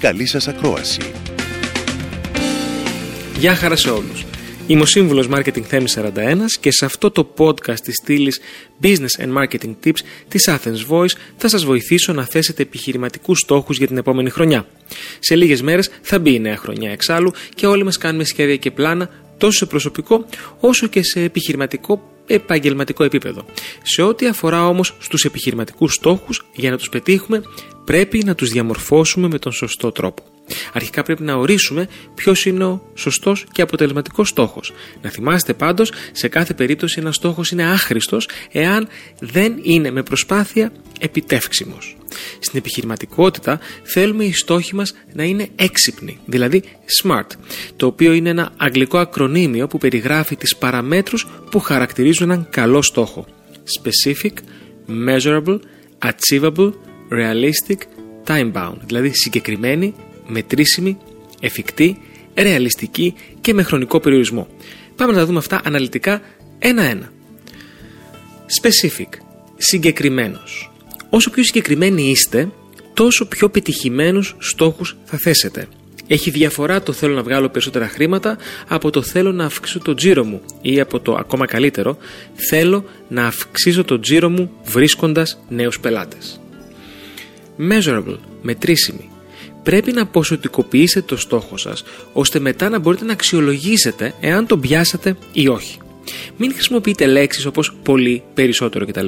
Καλή σας ακρόαση. Γεια χαρά σε όλους. Είμαι ο σύμβουλος Marketing Θέμης 41 και σε αυτό το podcast της στήλης Business and Marketing Tips της Athens Voice θα σας βοηθήσω να θέσετε επιχειρηματικούς στόχους για την επόμενη χρονιά. Σε λίγες μέρες θα μπει η νέα χρονιά εξάλλου και όλοι μας κάνουμε σχέδια και πλάνα τόσο σε προσωπικό όσο και σε επιχειρηματικό επαγγελματικό επίπεδο. Σε ό,τι αφορά όμως στους επιχειρηματικούς στόχους, για να τους πετύχουμε πρέπει να τους διαμορφώσουμε με τον σωστό τρόπο. Αρχικά πρέπει να ορίσουμε ποιος είναι ο σωστός και αποτελεσματικός στόχος. Να θυμάστε πάντως, σε κάθε περίπτωση ένας στόχος είναι άχρηστος εάν δεν είναι με προσπάθεια επιτεύξιμος. Στην επιχειρηματικότητα θέλουμε οι στόχοι μας να είναι έξυπνοι, δηλαδή SMART, το οποίο είναι ένα αγγλικό ακρονίμιο που περιγράφει τις παραμέτρους που χαρακτηρίζουν έναν καλό στόχο. Specific, measurable, achievable, realistic, time bound, δηλαδή συγκεκριμένη, μετρήσιμη, εφικτή, ρεαλιστική και με χρονικό περιορισμό. Πάμε να τα δούμε αυτά αναλυτικά ένα-ένα. Specific, συγκεκριμένος. Όσο πιο συγκεκριμένοι είστε, τόσο πιο πετυχημένους στόχους θα θέσετε. Έχει διαφορά το θέλω να βγάλω περισσότερα χρήματα από το θέλω να αυξήσω το τζίρο μου ή από το ακόμα καλύτερο θέλω να αυξήσω το τζίρο μου βρίσκοντας νέους πελάτες. Measurable, μετρήσιμη πρέπει να ποσοτικοποιήσετε το στόχο σας, ώστε μετά να μπορείτε να αξιολογήσετε εάν τον πιάσατε ή όχι. Μην χρησιμοποιείτε λέξεις όπως πολύ, περισσότερο κτλ.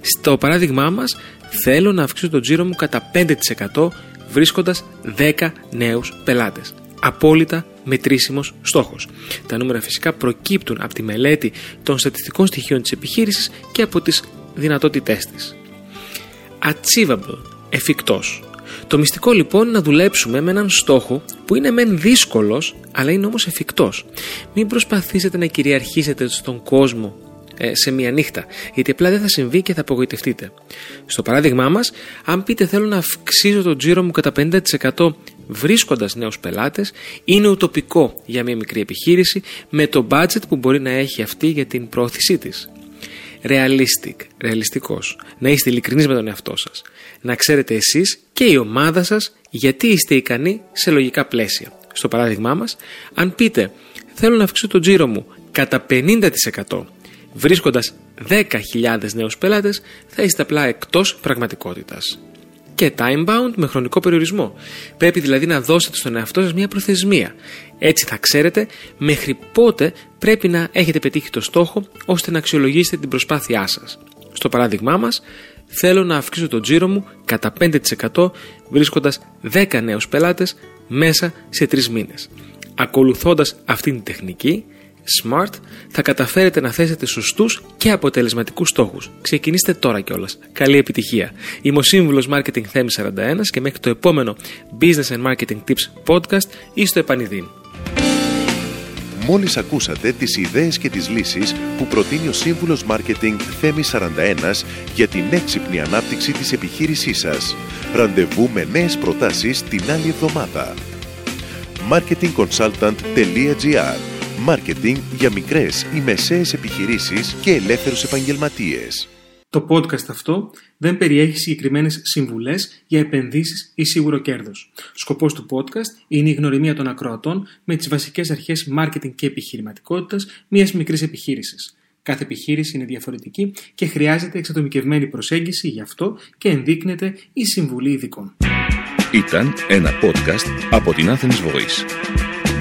Στο παράδειγμά μας, θέλω να αυξήσω το τζίρο μου κατά 5% βρίσκοντας 10 νέους πελάτες. Απόλυτα μετρήσιμος στόχος. Τα νούμερα φυσικά προκύπτουν από τη μελέτη των στατιστικών στοιχείων της επιχείρησης και από τις δυνατότητές της. Achievable, εφικτός. Το μυστικό λοιπόν είναι να δουλέψουμε με έναν στόχο που είναι μεν δύσκολος, αλλά είναι όμως εφικτός. Μην προσπαθήσετε να κυριαρχήσετε στον κόσμο ε, σε μία νύχτα, γιατί απλά δεν θα συμβεί και θα απογοητευτείτε. Στο παράδειγμά μας, αν πείτε θέλω να αυξήσω το τζίρο μου κατά 50% βρίσκοντας νέους πελάτες, είναι ουτοπικό για μια μικρή επιχείρηση με το budget που μπορεί να έχει αυτή για την πρόθεσή της realistic, ρεαλιστικός. Να είστε ειλικρινείς με τον εαυτό σας. Να ξέρετε εσείς και η ομάδα σας γιατί είστε ικανοί σε λογικά πλαίσια. Στο παράδειγμά μας, αν πείτε θέλω να αυξήσω το τζίρο μου κατά 50% βρίσκοντας 10.000 νέους πελάτες, θα είστε απλά εκτός πραγματικότητας και time bound με χρονικό περιορισμό. Πρέπει δηλαδή να δώσετε στον εαυτό σας μια προθεσμία. Έτσι θα ξέρετε μέχρι πότε πρέπει να έχετε πετύχει το στόχο ώστε να αξιολογήσετε την προσπάθειά σας. Στο παράδειγμά μας, θέλω να αυξήσω το τζίρο μου κατά 5% βρίσκοντας 10 νέους πελάτες μέσα σε 3 μήνες. Ακολουθώντας αυτήν την τεχνική, Smart θα καταφέρετε να θέσετε σωστούς και αποτελεσματικούς στόχους. Ξεκινήστε τώρα κιόλας. Καλή επιτυχία. Είμαι ο σύμβουλος Marketing Θέμη 41 και μέχρι το επόμενο Business and Marketing Tips podcast ή στο επανειδήν. Μόλις ακούσατε τις ιδέες και τις λύσεις που προτείνει ο Σύμβουλος Μάρκετινγκ Θέμη 41 για την έξυπνη ανάπτυξη της επιχείρησής σας. Ραντεβού με νέες προτάσεις την άλλη εβδομάδα. marketingconsultant.gr Μάρκετινγκ για μικρές ή μεσαίες επιχειρήσεις και ελεύθερους επαγγελματίες. Το podcast αυτό δεν περιέχει συγκεκριμένες συμβουλές για επενδύσεις ή σίγουρο κέρδος. Σκοπός του podcast είναι η γνωριμία των ακροατών με τις βασικές αρχές μάρκετινγκ και επιχειρηματικότητας μιας μικρής επιχείρησης. Κάθε επιχείρηση είναι διαφορετική και χρειάζεται εξατομικευμένη προσέγγιση γι' αυτό και ενδείκνεται η συμβουλή ειδικών. Ήταν ένα podcast από την Athens Voice.